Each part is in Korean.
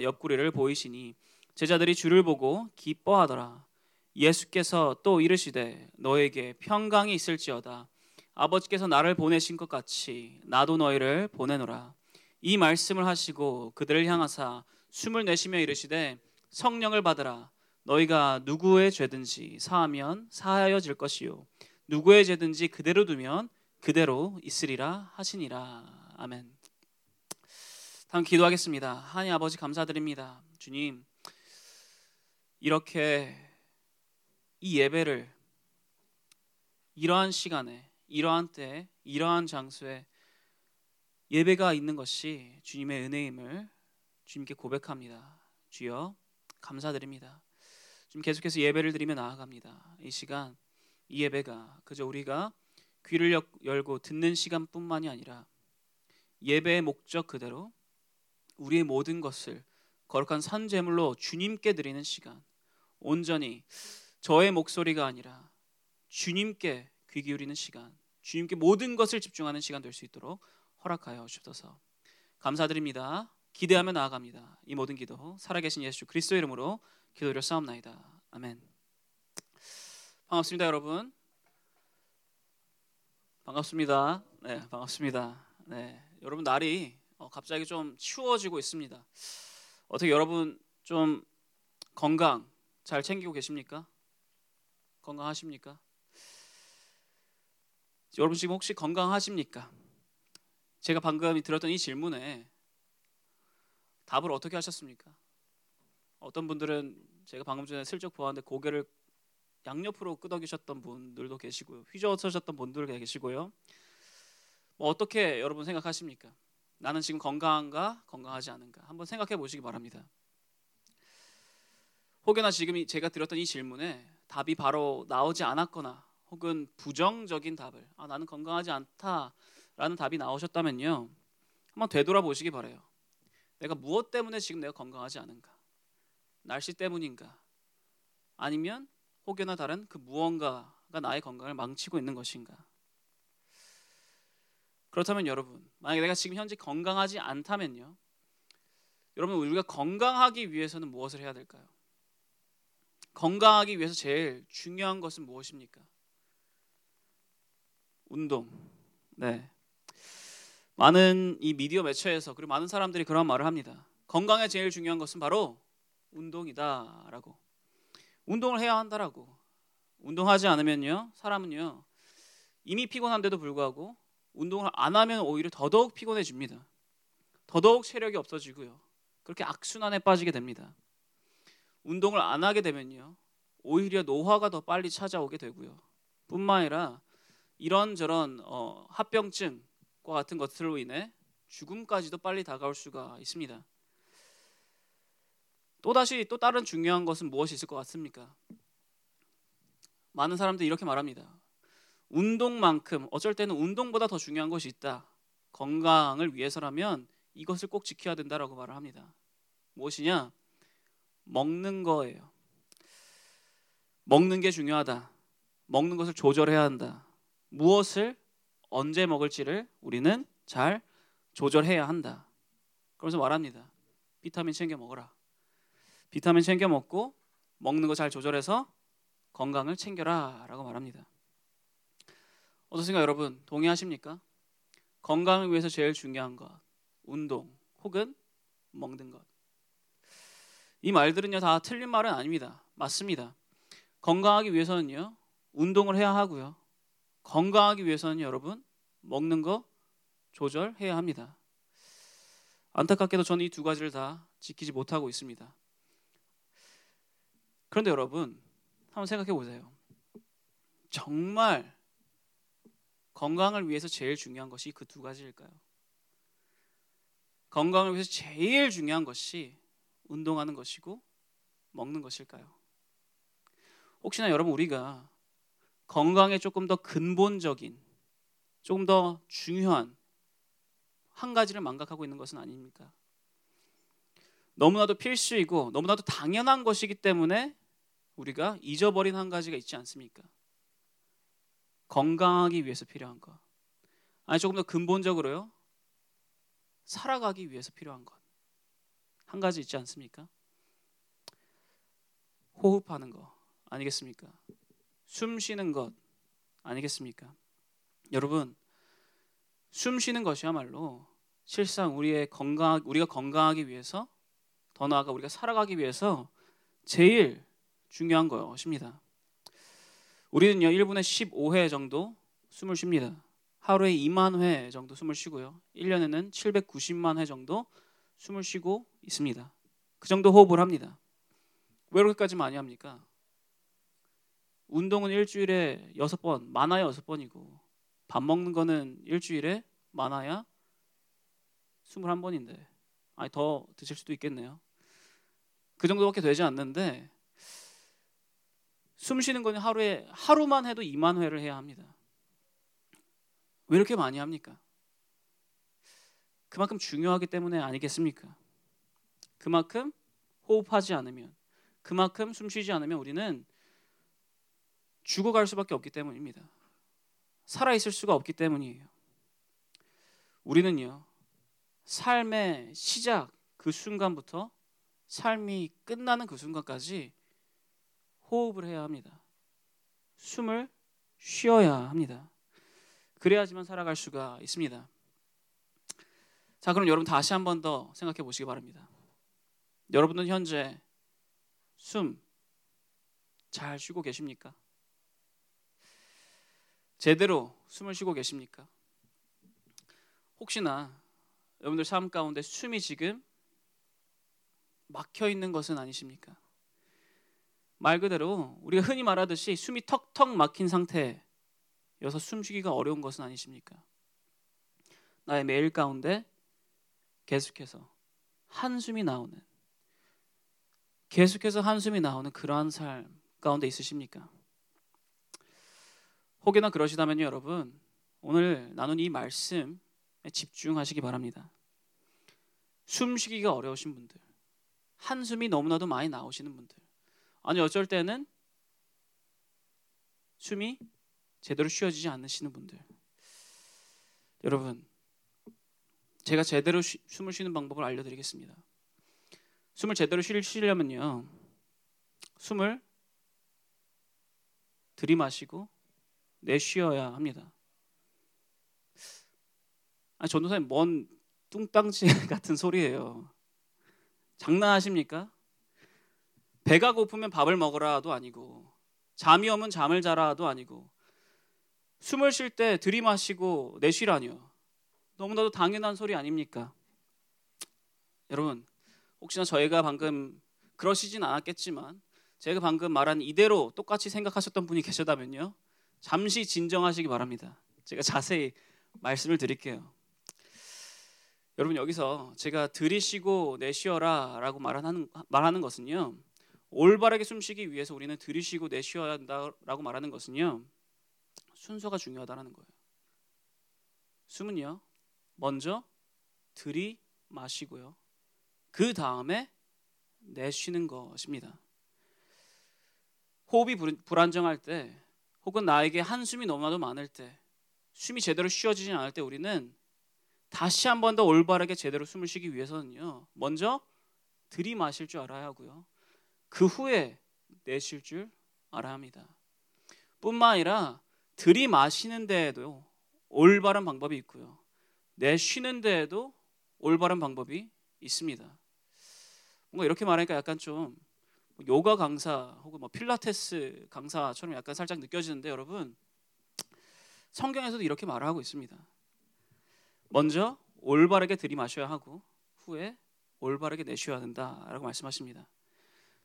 옆구리를 보이시니 제자들이 주를 보고 기뻐하더라. 예수께서 또 이르시되 너에게 평강이 있을지어다. 아버지께서 나를 보내신 것 같이 나도 너희를 보내노라. 이 말씀을 하시고 그들을 향하사 숨을 내쉬며 이르시되 성령을 받으라. 너희가 누구의 죄든지 사하면 사하여질 것이요 누구의 죄든지 그대로 두면 그대로 있으리라 하시니라. 아멘. 다음 기도하겠습니다. 하나님 아버지 감사드립니다. 주님 이렇게 이 예배를 이러한 시간에 이러한 때 이러한 장소에 예배가 있는 것이 주님의 은혜임을 주님께 고백합니다. 주여 감사드립니다. 지금 계속해서 예배를 드리며 나아갑니다. 이 시간 이 예배가 그저 우리가 귀를 열고 듣는 시간뿐만이 아니라 예배의 목적 그대로 우리의 모든 것을 거룩한 산 제물로 주님께 드리는 시간 온전히 저의 목소리가 아니라 주님께 귀 기울이는 시간 주님께 모든 것을 집중하는 시간 될 수 있도록 허락하여 주옵소서. 감사드립니다. 기대하며 나아갑니다. 이 모든 기도 살아계신 예수 그리스도 이름으로 기도를 싸움나이다. 아멘. 반갑습니다, 여러분. 반갑습니다. 네, 반갑습니다. 네, 여러분 날이 어, 갑자기 좀 추워지고 있습니다. 어떻게 여러분 좀 건강 잘 챙기고 계십니까? 건강하십니까? 여러분 지금 혹시 건강하십니까? 제가 방금 들었던 이 질문에 답을 어떻게 하셨습니까? 어떤 분들은 제가 방금 전에 슬쩍 보았는데 고개를 양옆으로 끄덕이셨던 분들도 계시고요. 휘저어서셨던 분들 계시고요. 뭐 어떻게 여러분 생각하십니까? 나는 지금 건강한가 건강하지 않은가 한번 생각해 보시기 바랍니다. 혹여나 지금 제가 들었던 이 질문에 답이 바로 나오지 않았거나 혹은 부정적인 답을 아 나는 건강하지 않다라는 답이 나오셨다면요. 한번 되돌아보시기 바래요. 내가 무엇 때문에 지금 내가 건강하지 않은가? 날씨 때문인가? 아니면 혹여나 다른 그 무언가가 나의 건강을 망치고 있는 것인가? 그렇다면 여러분, 만약에 내가 지금 현재 건강하지 않다면요. 여러분 우리가 건강하기 위해서는 무엇을 해야 될까요? 건강하기 위해서 제일 중요한 것은 무엇입니까? 운동. 네. 많은 이 미디어 매체에서 그리고 많은 사람들이 그런 말을 합니다. 건강에 제일 중요한 것은 바로 운동이다라고. 운동을 해야 한다라고. 운동하지 않으면요, 사람은요 이미 피곤한데도 불구하고 운동을 안 하면 오히려 더더욱 피곤해집니다. 더더욱 체력이 없어지고요. 그렇게 악순환에 빠지게 됩니다. 운동을 안 하게 되면요. 오히려 노화가 더 빨리 찾아오게 되고요. 뿐만 아니라 이런저런 어, 합병증과 같은 것들로 인해 죽음까지도 빨리 다가올 수가 있습니다. 또 다시 또 다른 중요한 것은 무엇이 있을 것 같습니까? 많은 사람들이 이렇게 말합니다. 운동만큼 어쩔 때는 운동보다 더 중요한 것이 있다. 건강을 위해서라면 이것을 꼭 지켜야 된다라고 말을 합니다. 무엇이냐? 먹는 거예요. 먹는 게 중요하다. 먹는 것을 조절해야 한다. 무엇을 언제 먹을지를 우리는 잘 조절해야 한다. 그러면서 말합니다. 비타민 챙겨 먹어라. 비타민 챙겨 먹고 먹는 거 잘 조절해서 건강을 챙겨라라고 말합니다. 어떻습니까, 여러분? 동의하십니까? 건강을 위해서 제일 중요한 것, 운동 혹은 먹는 것. 이 말들은요 다 틀린 말은 아닙니다. 맞습니다. 건강하기 위해서는요 운동을 해야 하고요. 건강하기 위해서는 여러분 먹는 거 조절해야 합니다. 안타깝게도 저는 이 두 가지를 다 지키지 못하고 있습니다. 그런데 여러분 한번 생각해 보세요. 정말 건강을 위해서 제일 중요한 것이 그 두 가지일까요? 건강을 위해서 제일 중요한 것이 운동하는 것이고 먹는 것일까요? 혹시나 여러분 우리가 건강에 조금 더 근본적인 조금 더 중요한 한 가지를 망각하고 있는 것은 아닙니까? 너무나도 필수이고 너무나도 당연한 것이기 때문에 우리가 잊어버린 한 가지가 있지 않습니까? 건강하기 위해서 필요한 것. 아니 조금 더 근본적으로요. 살아가기 위해서 필요한 것. 한 가지 있지 않습니까? 호흡하는 거 아니겠습니까? 숨 쉬는 것 아니겠습니까? 여러분 숨 쉬는 것이야말로 실상 우리의 건강 우리가 건강하기 위해서 더 나아가 우리가 살아가기 위해서 제일 중요한 것입니다. 우리는요 1분에 15회 정도 숨을 쉽니다. 하루에 2만 회 정도 숨을 쉬고요. 1년에는 790만 회 정도 숨을 쉬고 있습니다. 그 정도 호흡을 합니다. 왜 그렇게까지 많이 합니까? 운동은 일주일에 6번, 많아야 6번이고 밥 먹는 거는 일주일에 많아야 21번인데 아니 더 드실 수도 있겠네요. 그 정도밖에 되지 않는데 숨 쉬는 거는 하루에 하루만 해도 2만 회를 해야 합니다. 왜 이렇게 많이 합니까? 그만큼 중요하기 때문에 아니겠습니까? 그만큼 호흡하지 않으면, 그만큼 숨 쉬지 않으면 우리는 죽어갈 수밖에 없기 때문입니다. 살아 있을 수가 없기 때문이에요. 우리는요, 삶의 시작 그 순간부터 삶이 끝나는 그 순간까지 호흡을 해야 합니다. 숨을 쉬어야 합니다. 그래야지만 살아갈 수가 있습니다. 자, 그럼 여러분 다시 한 번 더 생각해 보시기 바랍니다. 여러분은 현재 숨 잘 쉬고 계십니까? 제대로 숨을 쉬고 계십니까? 혹시나 여러분들 삶 가운데 숨이 지금 막혀 있는 것은 아니십니까? 말 그대로 우리가 흔히 말하듯이 숨이 턱턱 막힌 상태여서 숨쉬기가 어려운 것은 아니십니까? 나의 매일 가운데 계속해서 한숨이 나오는 계속해서 한숨이 나오는 그러한 삶 가운데 있으십니까? 혹여나 그러시다면요, 여러분 오늘 나눈 이 말씀에 집중하시기 바랍니다. 숨쉬기가 어려우신 분들, 한숨이 너무나도 많이 나오시는 분들, 아니 어쩔 때는 숨이 제대로 쉬어지지 않으시는 분들, 여러분 제가 제대로 쉬, 숨을 쉬는 방법을 알려드리겠습니다. 숨을 제대로 쉬려면요, 숨을 들이마시고 내쉬어야 합니다. 아, 전도사님 뭔 뚱땅지 같은 소리예요. 장난하십니까? 배가 고프면 밥을 먹으라도 아니고 잠이 오면 잠을 자라도 아니고 숨을 쉴 때 들이마시고 내쉬라니요. 너무나도 당연한 소리 아닙니까? 여러분, 혹시나 저희가 방금 그러시진 않았겠지만 제가 방금 말한 이대로 똑같이 생각하셨던 분이 계셨다면요. 잠시 진정하시기 바랍니다. 제가 자세히 말씀을 드릴게요. 여러분 여기서 제가 들이쉬고 내쉬어라라고 말하는 말하는 것은요. 올바르게 숨쉬기 위해서 우리는 들이쉬고 내쉬어야 한다라고 말하는 것은요. 순서가 중요하다라는 거예요. 숨은요. 먼저 들이 마시고요. 그 다음에 내쉬는 것입니다. 호흡이 불안정할 때 혹은 나에게 한숨이 너무나도 많을 때 숨이 제대로 쉬어지지 않을 때 우리는 다시 한 번 더 올바르게 제대로 숨을 쉬기 위해서는요. 먼저 들이마실 줄 알아야 하고요. 그 후에 내쉴 줄 알아야 합니다. 뿐만 아니라 들이마시는 데에도 올바른 방법이 있고요. 내쉬는 데에도 올바른 방법이 있습니다. 뭔가 이렇게 말하니까 약간 좀 요가 강사 혹은 뭐 필라테스 강사처럼 약간 살짝 느껴지는데 여러분 성경에서도 이렇게 말을 하고 있습니다. 먼저 올바르게 들이마셔야 하고 후에 올바르게 내쉬어야 된다라고 말씀하십니다.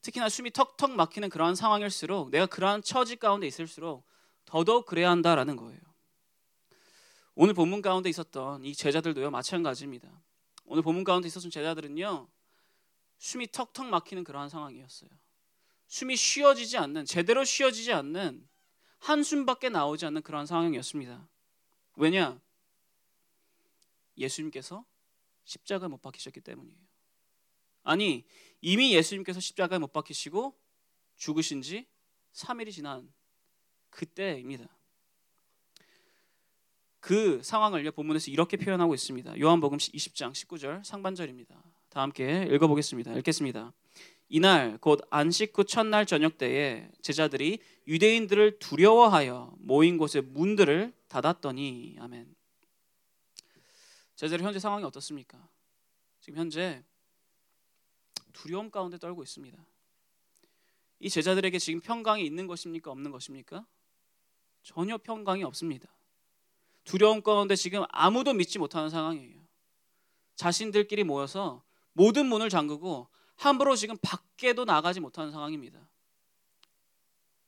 특히나 숨이 턱턱 막히는 그러한 상황일수록 내가 그러한 처지 가운데 있을수록 더더욱 그래야 한다라는 거예요. 오늘 본문 가운데 있었던 이 제자들도요 마찬가지입니다. 오늘 본문 가운데 있었던 제자들은요 숨이 턱턱 막히는 그러한 상황이었어요. 숨이 쉬어지지 않는 제대로 쉬어지지 않는 한숨밖에 나오지 않는 그러한 상황이었습니다. 왜냐? 예수님께서 십자가에 못 박히셨기 때문이에요. 아니, 이미 예수님께서 십자가에 못 박히시고 죽으신 지 3일이 지난 그때입니다. 그 상황을 본문에서 이렇게 표현하고 있습니다. 요한복음 20장 19절 상반절입니다. 다 함께 읽어보겠습니다. 읽겠습니다. 이날 곧 안식 후 첫날 저녁 때에 제자들이 유대인들을 두려워하여 모인 곳의 문들을 닫았더니 아멘. 제자들 현재 상황이 어떻습니까? 지금 현재 두려움 가운데 떨고 있습니다. 이 제자들에게 지금 평강이 있는 것입니까? 없는 것입니까? 전혀 평강이 없습니다. 두려움 가운데 지금 아무도 믿지 못하는 상황이에요. 자신들끼리 모여서 모든 문을 잠그고 함부로 지금 밖에도 나가지 못하는 상황입니다.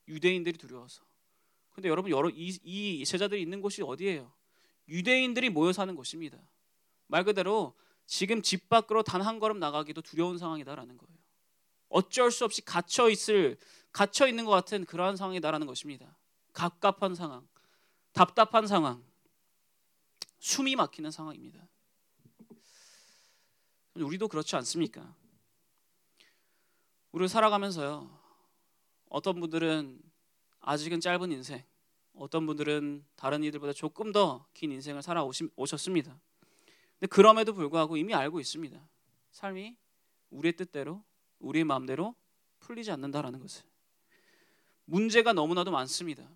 유대인들이 두려워서. 근데 여러분 여러 이, 이 제자들이 있는 곳이 어디예요? 유대인들이 모여 사는 곳입니다. 말 그대로 지금 집 밖으로 단 한 걸음 나가기도 두려운 상황이다라는 거예요. 어쩔 수 없이 갇혀 있을 갇혀 있는 것 같은 그러한 상황이다라는 것입니다. 갑갑한 상황, 답답한 상황, 숨이 막히는 상황입니다. 우리도 그렇지 않습니까? 우리 살아가면서요. 어떤 분들은 아직은 짧은 인생, 어떤 분들은 다른 이들보다 조금 더 긴 인생을 살아 오셨습니다. 근데 그럼에도 불구하고 이미 알고 있습니다. 삶이 우리의 뜻대로, 우리의 마음대로 풀리지 않는다라는 것을. 문제가 너무나도 많습니다.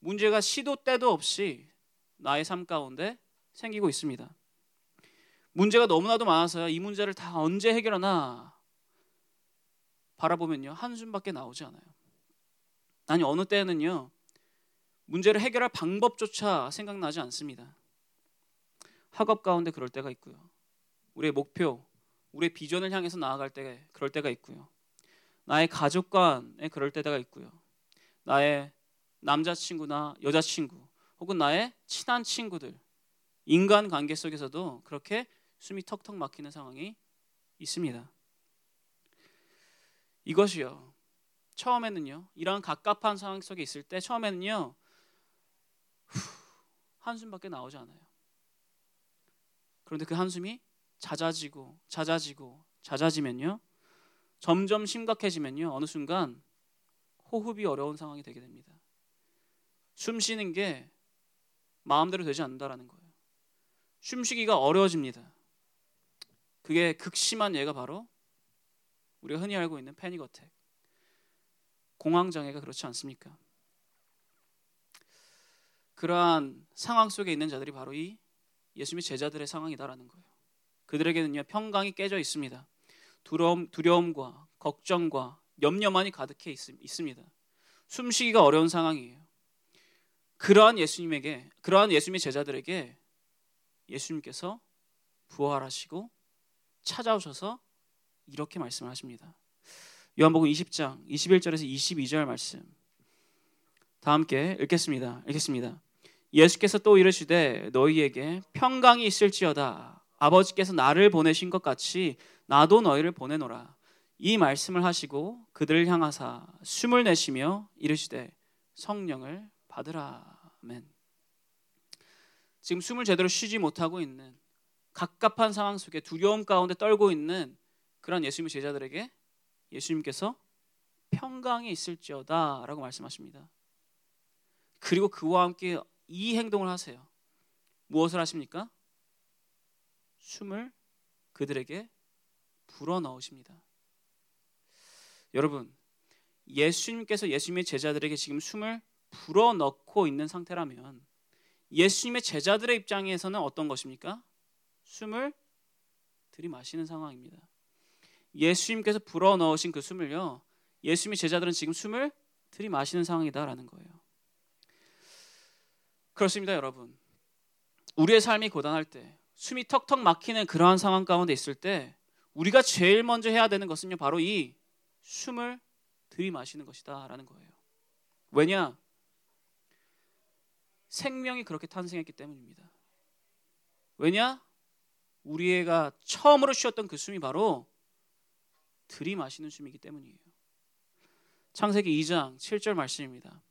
문제가 시도 때도 없이 나의 삶 가운데 생기고 있습니다. 문제가 너무나도 많아서요. 이 문제를 다 언제 해결하나 바라보면요. 한숨밖에 나오지 않아요. 아니 어느 때는요. 문제를 해결할 방법조차 생각나지 않습니다. 학업 가운데 그럴 때가 있고요. 우리의 목표, 우리의 비전을 향해서 나아갈 때 그럴 때가 있고요. 나의 가족 간에 그럴 때가 있고요. 나의 남자친구나 여자친구 혹은 나의 친한 친구들 인간 관계 속에서도 그렇게 숨이 턱턱 막히는 상황이 있습니다. 이것이요. 처음에는요. 이런 갑갑한 상황 속에 있을 때 처음에는요. 후, 한숨밖에 나오지 않아요. 그런데 그 한숨이 잦아지고 잦아지고 잦아지면요. 점점 심각해지면요. 어느 순간 호흡이 어려운 상황이 되게 됩니다. 숨 쉬는 게 마음대로 되지 않는다라는 거예요. 숨쉬기가 어려워집니다. 그게 극심한 예가 바로 우리가 흔히 알고 있는 패닉 어택, 공황 장애가 그렇지 않습니까? 그러한 상황 속에 있는 자들이 바로 이 예수님의 제자들의 상황이다라는 거예요. 그들에게는요 평강이 깨져 있습니다. 두려움, 두려움과 걱정과 염려만이 가득해 있, 있습니다. 숨쉬기가 어려운 상황이에요. 그러한 예수님에게, 그러한 예수님의 제자들에게 예수님께서 부활하시고 찾아오셔서 이렇게 말씀을 하십니다. 요한복음 20장 21절에서 22절 말씀. 다 함께 읽겠습니다. 읽겠습니다. 예수께서 또 이르시되 너희에게 평강이 있을지어다. 아버지께서 나를 보내신 것 같이 나도 너희를 보내노라. 이 말씀을 하시고 그들을 향하사 숨을 내쉬며 이르시되 성령을 받으라. 아멘. 지금 숨을 제대로 쉬지 못하고 있는 갑갑한 상황 속에 두려움 가운데 떨고 있는 그런 예수님의 제자들에게 예수님께서 평강이 있을지어다라고 말씀하십니다. 그리고 그와 함께 이 행동을 하세요. 무엇을 하십니까? 숨을 그들에게 불어 넣으십니다. 여러분, 예수님께서 예수님의 제자들에게 지금 숨을 불어 넣고 있는 상태라면 예수님의 제자들의 입장에서는 어떤 것입니까? 숨을 들이마시는 상황입니다. 예수님께서 불어 넣으신 그 숨을요. 예수님의 제자들은 지금 숨을 들이마시는 상황이다라는 거예요. 그렇습니다, 여러분. 우리의 삶이 고단할 때, 숨이 턱턱 막히는 그러한 상황 가운데 있을 때 우리가 제일 먼저 해야 되는 것은요. 바로 이 숨을 들이마시는 것이다라는 거예요. 왜냐? 생명이 그렇게 탄생했기 때문입니다. 왜냐? 우리 애가 처음으로 쉬었던 그 숨이 바로 들이마시는 숨이기 때문이에요. 창세기 2장 7절 말씀입니다.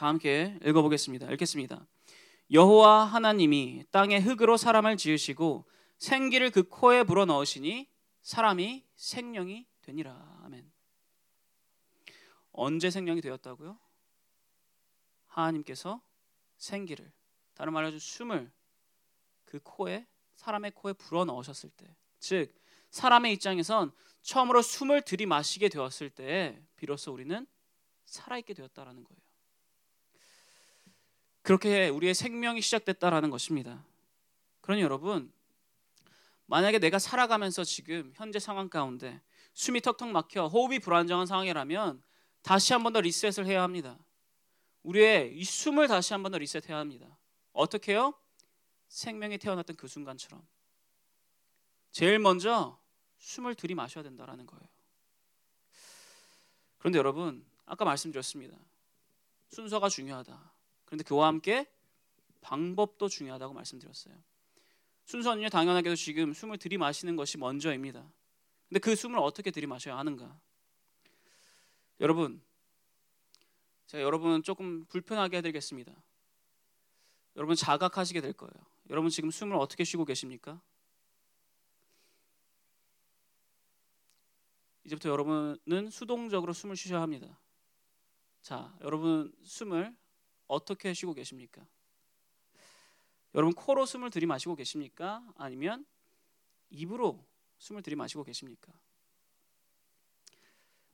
다 함께 읽어보겠습니다. 읽겠습니다. 여호와 하나님이 땅의 흙으로 사람을 지으시고 생기를 그 코에 불어 넣으시니 사람이 생명이 되니라. 아멘. 언제 생명이 되었다고요? 하나님께서 생기를 다른 말로 숨을 그 코에 사람의 코에 불어 넣으셨을 때 즉 사람의 입장에선 처음으로 숨을 들이마시게 되었을 때 비로소 우리는 살아있게 되었다라는 거예요. 그렇게 우리의 생명이 시작됐다라는 것입니다. 그러니 여러분 만약에 내가 살아가면서 지금 현재 상황 가운데 숨이 턱턱 막혀 호흡이 불안정한 상황이라면 다시 한 번 더 리셋을 해야 합니다. 우리의 이 숨을 다시 한 번 더 리셋해야 합니다. 어떻게요? 생명이 태어났던 그 순간처럼 제일 먼저 숨을 들이마셔야 된다라는 거예요. 그런데 여러분 아까 말씀드렸습니다. 순서가 중요하다. 그런데 그와 함께 방법도 중요하다고 말씀드렸어요. 순서는요 당연하게도 지금 숨을 들이마시는 것이 먼저입니다. 근데 그 숨을 어떻게 들이마셔야 하는가? 여러분 제가 여러분 조금 불편하게 해드리겠습니다. 여러분 자각하시게 될 거예요. 여러분 지금 숨을 어떻게 쉬고 계십니까? 이제부터 여러분은 수동적으로 숨을 쉬셔야 합니다. 자, 여러분 숨을 어떻게 쉬고 계십니까? 여러분 코로 숨을 들이마시고 계십니까? 아니면 입으로 숨을 들이마시고 계십니까?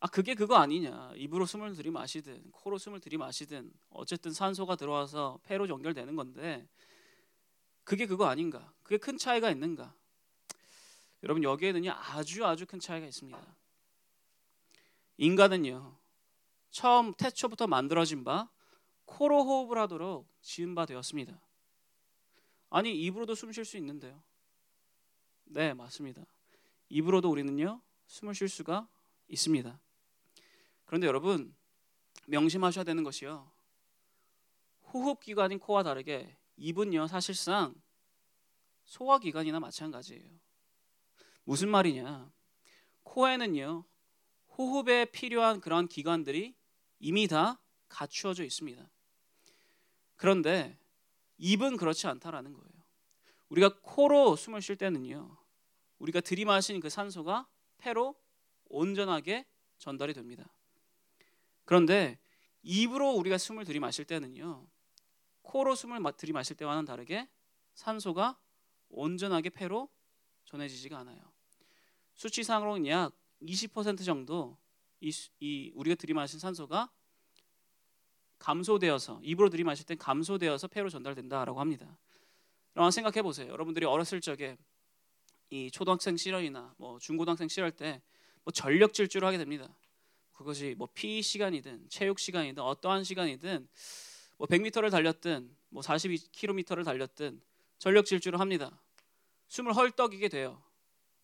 아 그게 그거 아니냐? 입으로 숨을 들이마시든 코로 숨을 들이마시든 어쨌든 산소가 들어와서 폐로 연결되는 건데 그게 그거 아닌가? 그게 큰 차이가 있는가? 여러분 여기에는요 아주 아주 큰 차이가 있습니다. 인간은요 처음 태초부터 만들어진 바 코로 호흡을 하도록 지은 바 되었습니다. 아니 입으로도 숨 쉴 수 있는데요. 네 맞습니다. 입으로도 우리는요 숨을 쉴 수가 있습니다. 그런데 여러분 명심하셔야 되는 것이요. 호흡 기관인 코와 다르게 입은요 사실상 소화 기관이나 마찬가지예요. 무슨 말이냐? 코에는요 호흡에 필요한 그런 기관들이 이미 다 갖추어져 있습니다. 그런데 입은 그렇지 않다라는 거예요. 우리가 코로 숨을 쉴 때는요. 우리가 들이마신 그 산소가 폐로 온전하게 전달이 됩니다. 그런데 입으로 우리가 숨을 들이마실 때는요. 코로 숨을 들이마실 때와는 다르게 산소가 온전하게 폐로 전해지지가 않아요. 수치상으로는 약 20% 정도 이, 이 우리가 들이마신 산소가 감소되어서 입으로 들이마실 땐 감소되어서 폐로 전달된다라고 합니다. 여러분 생각해 보세요. 여러분들이 어렸을 적에 이 초등학생 시절이나 뭐 중고등학생 시절 때 뭐 전력 질주를 하게 됩니다. 그것이 뭐 PE 시간이든 체육 시간이든 어떠한 시간이든 뭐 100m를 달렸든 뭐 42km를 달렸든 전력 질주를 합니다. 숨을 헐떡이게 돼요.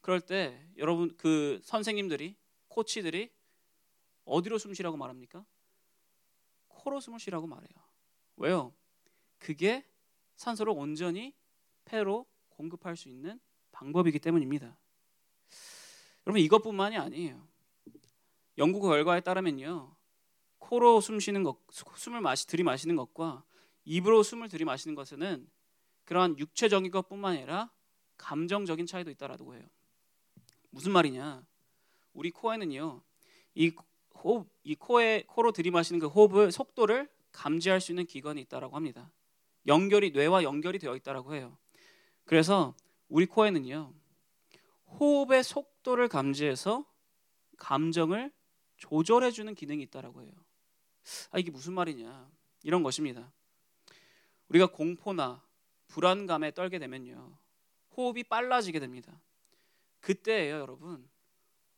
그럴 때 여러분 그 선생님들이 코치들이 어디로 숨 쉬라고 말합니까? 코로 숨을 쉬라고 말해요. 왜요? 그게 산소를 온전히 폐로 공급할 수 있는 방법이기 때문입니다. 여러분 이것뿐만이 아니에요. 연구 결과에 따르면요. 코로 숨 쉬는 것, 숨을 마시 들이마시는 것과 입으로 숨을 들이마시는 것에는 그러한 육체적인 것뿐만 아니라 감정적인 차이도 있다라고 해요. 무슨 말이냐? 우리 코에는요. 이 호흡, 이 코에 코로 들이마시는 그 호흡을 속도를 감지할 수 있는 기관이 있다라고 합니다. 연결이 뇌와 연결이 되어 있다라고 해요. 그래서 우리 코에는요. 호흡의 속도를 감지해서 감정을 조절해 주는 기능이 있다라고 해요. 아 이게 무슨 말이냐? 이런 것입니다. 우리가 공포나 불안감에 떨게 되면요. 호흡이 빨라지게 됩니다. 그때예요, 여러분.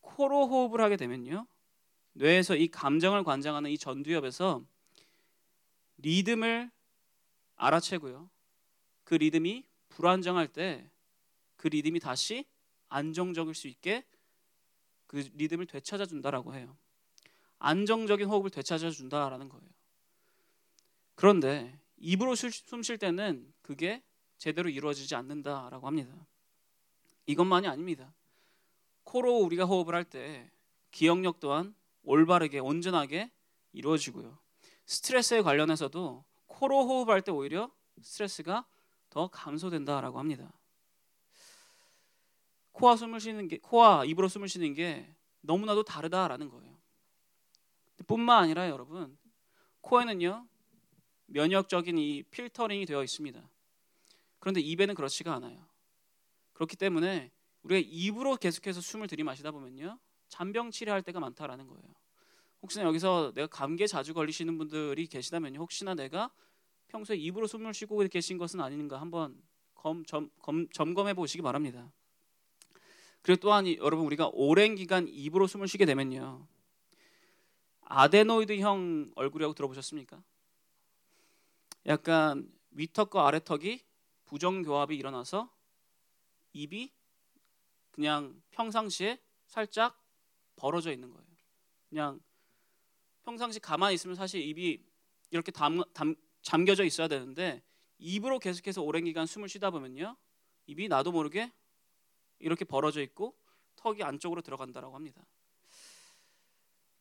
코로 호흡을 하게 되면요. 뇌에서 이 감정을 관장하는 이 전두엽에서 리듬을 알아채고요. 그 리듬이 불안정할 때 그 리듬이 다시 안정적일 수 있게 그 리듬을 되찾아 준다라고 해요. 안정적인 호흡을 되찾아 준다라는 거예요. 그런데 입으로 숨 쉴 때는 그게 제대로 이루어지지 않는다라고 합니다. 이것만이 아닙니다. 코로 우리가 호흡을 할 때 기억력 또한 올바르게 온전하게 이루어지고요. 스트레스에 관련해서도 코로 호흡할 때 오히려 스트레스가 더 감소된다라고 합니다. 코와 숨을 쉬는 게 코와 입으로 숨을 쉬는 게 너무나도 다르다라는 거예요. 뿐만 아니라 여러분 코에는요 면역적인 이 필터링이 되어 있습니다. 그런데 입에는 그렇지가 않아요. 그렇기 때문에 우리가 입으로 계속해서 숨을 들이마시다 보면요. 잔병 치료할 때가 많다라는 거예요. 혹시나 여기서 내가 감기에 자주 걸리시는 분들이 계시다면요. 혹시나 내가 평소에 입으로 숨을 쉬고 계신 것은 아닌가 한번 검, 점, 검, 점검해 보시기 바랍니다. 그리고 또한 여러분 우리가 오랜 기간 입으로 숨을 쉬게 되면요. 아데노이드형 얼굴이라고 들어보셨습니까? 약간 위턱과 아래턱이 부정교합이 일어나서 입이 그냥 평상시에 살짝 벌어져 있는 거예요. 그냥 평상시 가만히 있으면 사실 입이 이렇게 담, 담, 잠겨져 있어야 되는데 입으로 계속해서 오랜 기간 숨을 쉬다 보면요. 입이 나도 모르게 이렇게 벌어져 있고 턱이 안쪽으로 들어간다라고 합니다.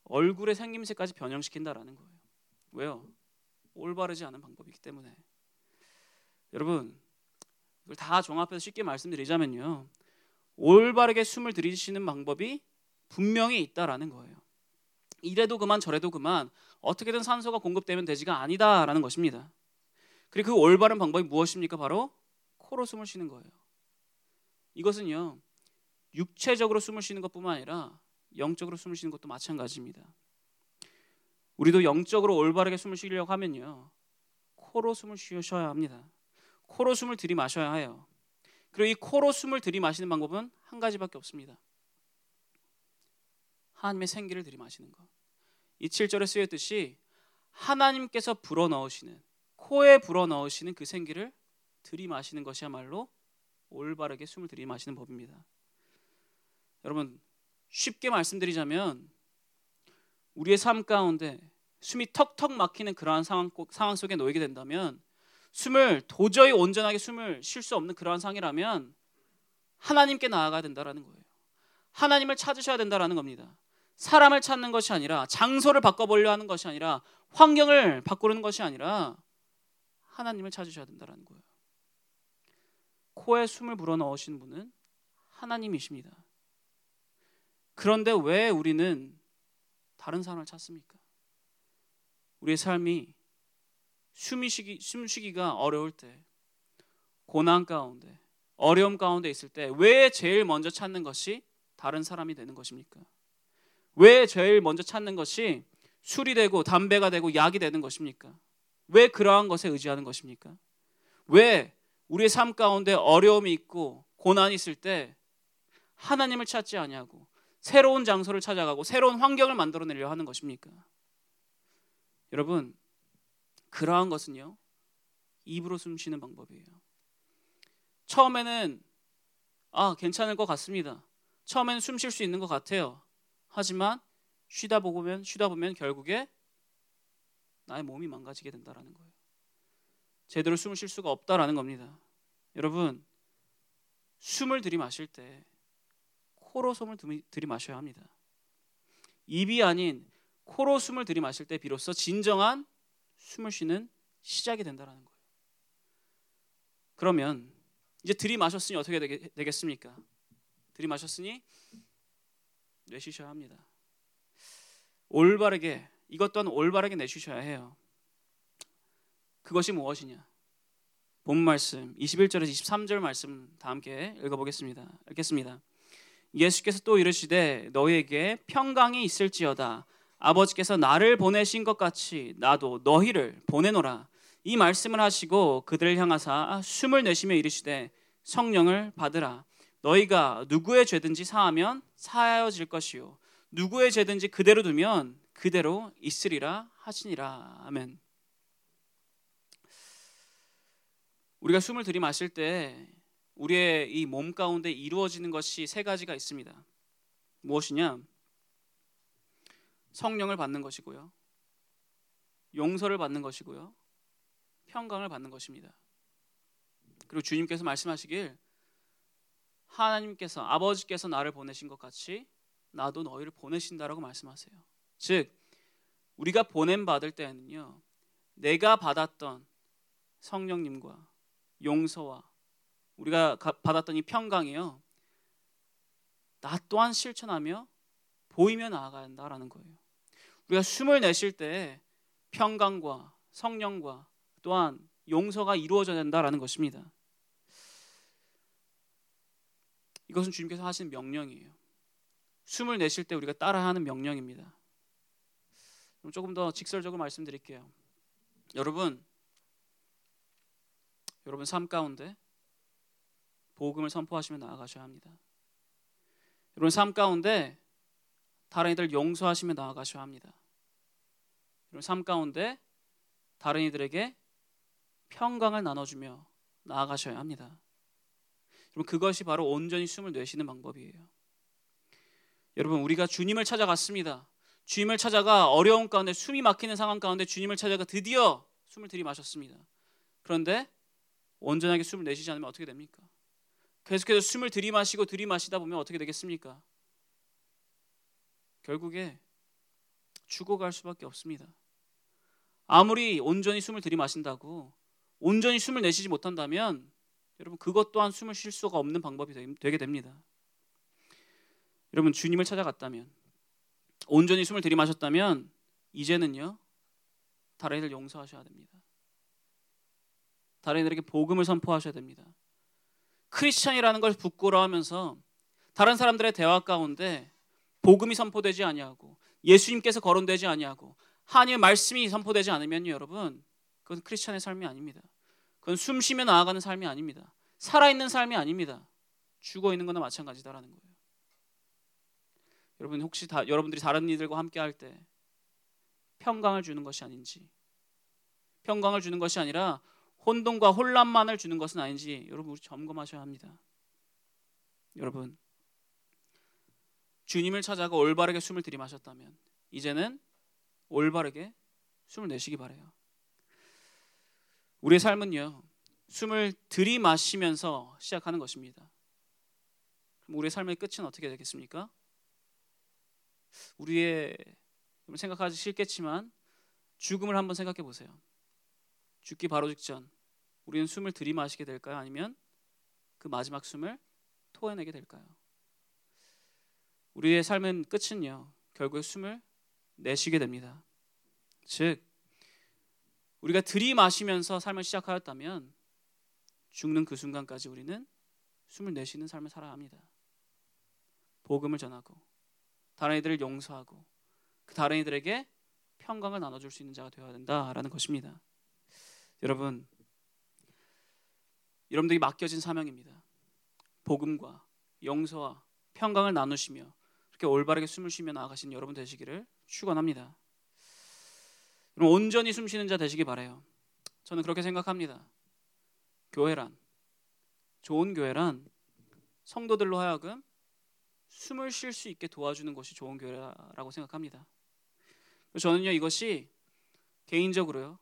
얼굴의 생김새까지 변형시킨다라는 거예요. 왜요? 올바르지 않은 방법이기 때문에. 여러분, 이걸 다 종합해서 쉽게 말씀드리자면요. 올바르게 숨을 들이쉬는 방법이 분명히 있다라는 거예요. 이래도 그만 저래도 그만 어떻게든 산소가 공급되면 되지가 아니다라는 것입니다. 그리고 그 올바른 방법이 무엇입니까? 바로 코로 숨을 쉬는 거예요. 이것은요. 육체적으로 숨을 쉬는 것뿐만 아니라 영적으로 숨을 쉬는 것도 마찬가지입니다. 우리도 영적으로 올바르게 숨을 쉬려고 하면요. 코로 숨을 쉬셔야 합니다. 코로 숨을 들이마셔야 해요. 그리고 이 코로 숨을 들이마시는 방법은 한 가지밖에 없습니다. 하나님의 생기를 들이마시는 것. 이 7절에 쓰였듯이 하나님께서 불어 넣으시는 코에 불어 넣으시는 그 생기를 들이마시는 것이야말로 올바르게 숨을 들이마시는 법입니다. 여러분 쉽게 말씀드리자면 우리의 삶 가운데 숨이 턱턱 막히는 그러한 상황 속에 놓이게 된다면 숨을 도저히 온전하게 숨을 쉴 수 없는 그러한 상이라면 하나님께 나아가야 된다라는 거예요. 하나님을 찾으셔야 된다라는 겁니다. 사람을 찾는 것이 아니라 장소를 바꿔보려 하는 것이 아니라 환경을 바꾸는 것이 아니라 하나님을 찾으셔야 된다라는 거예요. 코에 숨을 불어넣으신 분은 하나님이십니다. 그런데 왜 우리는 다른 사람을 찾습니까? 우리의 삶이 숨이 쉬기, 숨쉬기가 어려울 때, 고난 가운데, 어려움 가운데 있을 때 왜 제일 먼저 찾는 것이 다른 사람이 되는 것입니까? 왜 제일 먼저 찾는 것이 술이 되고 담배가 되고 약이 되는 것입니까? 왜 그러한 것에 의지하는 것입니까? 왜 우리의 삶 가운데 어려움이 있고 고난이 있을 때 하나님을 찾지 아니하고 새로운 장소를 찾아가고 새로운 환경을 만들어내려 하는 것입니까? 여러분 그러한 것은요 입으로 숨 쉬는 방법이에요. 처음에는 아 괜찮을 것 같습니다. 처음에는 숨 쉴 수 있는 것 같아요. 하지만 쉬다 보면 쉬다 보면 결국에 나의 몸이 망가지게 된다라는 거예요. 제대로 숨을 쉴 수가 없다라는 겁니다. 여러분 숨을 들이마실 때 코로 숨을 들이마셔야 합니다. 입이 아닌 코로 숨을 들이마실 때 비로소 진정한 숨을 쉬는 시작이 된다라는 거예요. 그러면 이제 들이마셨으니 어떻게 되겠습니까? 들이마셨으니 내쉬셔야 합니다. 올바르게 이것 또한 올바르게 내쉬셔야 해요. 그것이 무엇이냐? 본 말씀 21절에서 23절 말씀 다 함께 읽어보겠습니다. 읽겠습니다. 예수께서 또 이르시되 너희에게 평강이 있을지어다 아버지께서 나를 보내신 것 같이 나도 너희를 보내노라 이 말씀을 하시고 그들을 향하사 숨을 내쉬며 이르시되 성령을 받으라 너희가 누구의 죄든지 사하면 사하여질 것이요 누구의 죄든지 그대로 두면 그대로 있으리라 하시니라 아멘. 우리가 숨을 들이마실 때 우리의 이 몸 가운데 이루어지는 것이 세 가지가 있습니다. 무엇이냐? 성령을 받는 것이고요. 용서를 받는 것이고요. 평강을 받는 것입니다. 그리고 주님께서 말씀하시길 하나님께서 아버지께서 나를 보내신 것 같이 나도 너희를 보내신다라고 말씀하세요. 즉 우리가 보냄 받을 때는요. 내가 받았던 성령님과 용서와 우리가 받았던 이 평강이요. 나 또한 실천하며 보이며 나아가야 한다라는 거예요. 우리가 숨을 내쉴 때 평강과 성령과 또한 용서가 이루어져야 된다라는 것입니다. 이것은 주님께서 하신 명령이에요. 숨을 내쉴 때 우리가 따라하는 명령입니다. 조금 더 직설적으로 말씀드릴게요. 여러분, 여러분 삶 가운데 복음을 선포하시며 나아가셔야 합니다. 여러분 삶 가운데 다른 이들 용서하시며 나아가셔야 합니다. 여러분 삶 가운데 다른 이들에게 평강을 나눠주며 나아가셔야 합니다. 여러분 그것이 바로 온전히 숨을 내쉬는 방법이에요. 여러분 우리가 주님을 찾아갔습니다. 주님을 찾아가 어려운 가운데 숨이 막히는 상황 가운데 주님을 찾아가 드디어 숨을 들이마셨습니다. 그런데 온전하게 숨을 내쉬지 않으면 어떻게 됩니까? 계속해서 숨을 들이마시고 들이마시다 보면 어떻게 되겠습니까? 결국에 죽어갈 수밖에 없습니다. 아무리 온전히 숨을 들이마신다고 온전히 숨을 내쉬지 못한다면 여러분 그것 또한 숨을 쉴 수가 없는 방법이 되게 됩니다. 여러분 주님을 찾아갔다면 온전히 숨을 들이마셨다면 이제는요 다른 이들 용서하셔야 됩니다. 다른 이들에게 복음을 선포하셔야 됩니다. 크리스천이라는 걸 부끄러워하면서 다른 사람들의 대화 가운데 복음이 선포되지 아니하고 예수님께서 거론되지 아니하고 하나님의 말씀이 선포되지 않으면요 여러분 그건 크리스천의 삶이 아닙니다. 그건 숨 쉬며 나아가는 삶이 아닙니다. 살아있는 삶이 아닙니다. 죽어 있는 거나 마찬가지다라는 거예요. 여러분 혹시 다, 여러분들이 다른 이들과 함께 할 때 평강을 주는 것이 아닌지 평강을 주는 것이 아니라 혼돈과 혼란만을 주는 것은 아닌지 여러분 점검하셔야 합니다. 여러분 주님을 찾아가 올바르게 숨을 들이마셨다면 이제는 올바르게 숨을 내쉬기 바래요. 우리의 삶은요 숨을 들이마시면서 시작하는 것입니다. 그럼 우리의 삶의 끝은 어떻게 되겠습니까? 우리의 생각하기 싫겠지만 죽음을 한번 생각해 보세요. 죽기 바로 직전 우리는 숨을 들이마시게 될까요? 아니면 그 마지막 숨을 토해내게 될까요? 우리의 삶은 끝은요. 결국에 숨을 내쉬게 됩니다. 즉 우리가 들이마시면서 삶을 시작하였다면 죽는 그 순간까지 우리는 숨을 내쉬는 삶을 살아야 합니다. 복음을 전하고 다른 이들을 용서하고 그 다른 이들에게 평강을 나눠줄 수 있는 자가 되어야 된다라는 것입니다. 여러분, 여러분들이 맡겨진 사명입니다. 복음과 용서와 평강을 나누시며 그렇게 올바르게 숨을 쉬며 나아가신 여러분 되시기를 축원합니다. 여러분 온전히 숨쉬는 자 되시기 바래요. 저는 그렇게 생각합니다. 교회란 좋은 교회란 성도들로 하여금 숨을 쉴 수 있게 도와주는 것이 좋은 교회라고 생각합니다. 저는요 이것이 개인적으로요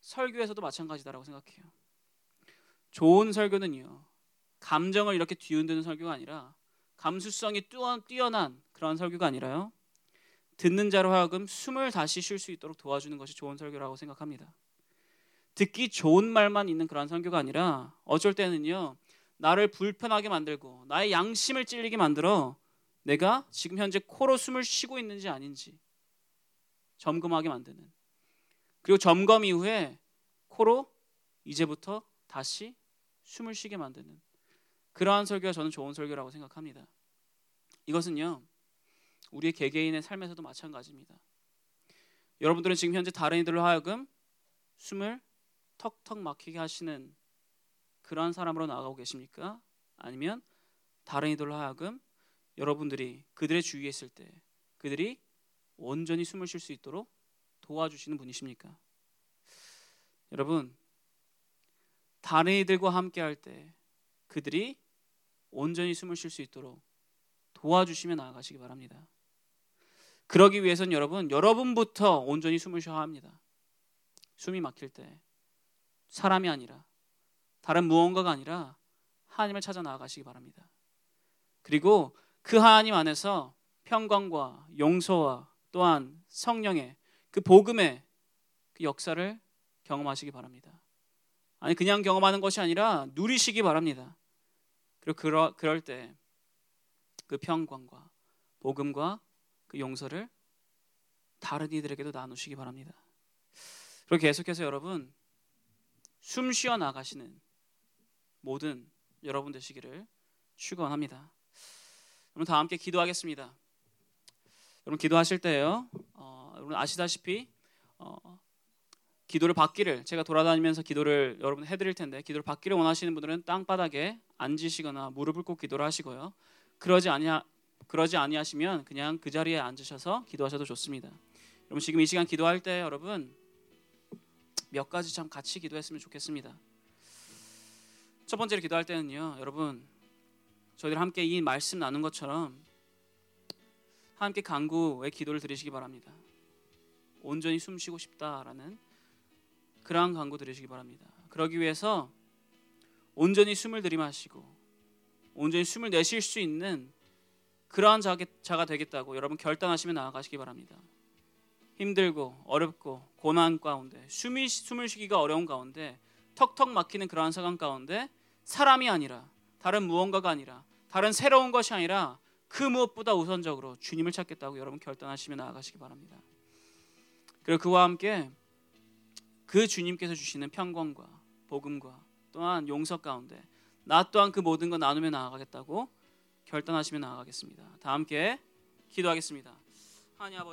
설교에서도 마찬가지다라고 생각해요. 좋은 설교는요. 감정을 이렇게 뒤흔드는 설교가 아니라 감수성이 뛰어난 그런 설교가 아니라요. 듣는 자로 하여금 숨을 다시 쉴 수 있도록 도와주는 것이 좋은 설교라고 생각합니다. 듣기 좋은 말만 있는 그런 설교가 아니라 어쩔 때는요. 나를 불편하게 만들고 나의 양심을 찔리게 만들어 내가 지금 현재 코로 숨을 쉬고 있는지 아닌지 점검하게 만드는 그리고 점검 이후에 코로 이제부터 다시 숨을 쉬게 만드는 그러한 설교가 저는 좋은 설교라고 생각합니다. 이것은요. 우리의 개개인의 삶에서도 마찬가지입니다. 여러분들은 지금 현재 다른 이들로 하여금 숨을 턱턱 막히게 하시는 그러한 사람으로 나아가고 계십니까? 아니면 다른 이들로 하여금 여러분들이 그들의 주위에 있을 때 그들이 온전히 숨을 쉴 수 있도록 도와주시는 분이십니까? 여러분, 다른 이들과 함께 할 때 그들이 온전히 숨을 쉴 수 있도록 도와주시며 나아가시기 바랍니다. 그러기 위해서는 여러분, 여러분부터 온전히 숨을 쉬어야 합니다. 숨이 막힐 때 사람이 아니라 다른 무언가가 아니라 하나님을 찾아 나아가시기 바랍니다. 그리고 그 하나님 안에서 평강과 용서와 또한 성령의 그 복음의 그 역사를 경험하시기 바랍니다. 아니 그냥 경험하는 것이 아니라 누리시기 바랍니다. 그리고 그러, 그럴 때 그 평강과 복음과 그 용서를 다른 이들에게도 나누시기 바랍니다. 그리고 계속해서 여러분 숨 쉬어 나가시는 모든 여러분 되시기를 축원합니다. 여러분 다 함께 기도하겠습니다. 여러분 기도하실 때요. 어, 여러분 아시다시피 어, 기도를 받기를 제가 돌아다니면서 기도를 여러분 해드릴 텐데 기도를 받기를 원하시는 분들은 땅바닥에 앉으시거나 무릎을 꿇고 기도를 하시고요. 그러지 아니하 그러지 아니하시면 그냥 그 자리에 앉으셔서 기도하셔도 좋습니다. 여러분 지금 이 시간 기도할 때 여러분 몇 가지 참 같이 기도했으면 좋겠습니다. 첫 번째로 기도할 때는요, 여러분 저희들 함께 이 말씀 나눈 것처럼 함께 간구의 기도를 드리시기 바랍니다. 온전히 숨쉬고 싶다라는 그러한 간구 드리시기 바랍니다. 그러기 위해서 온전히 숨을 들이마시고 온전히 숨을 내쉴 수 있는 그러한 자가 되겠다고 여러분 결단하시면 나아가시기 바랍니다. 힘들고 어렵고 고난 가운데 숨이 숨을 쉬기가 어려운 가운데 턱턱 막히는 그러한 상황 가운데 사람이 아니라 다른 무언가가 아니라 다른 새로운 것이 아니라 그 무엇보다 우선적으로 주님을 찾겠다고 여러분 결단하시며 나아가시기 바랍니다. 그리고 그와 함께 그 주님께서 주시는 평강과 복음과 또한 용서 가운데 나 또한 그 모든 거 나누며 나아가겠다고 결단하시며 나아가겠습니다. 다 함께 기도하겠습니다. 하나님 아버지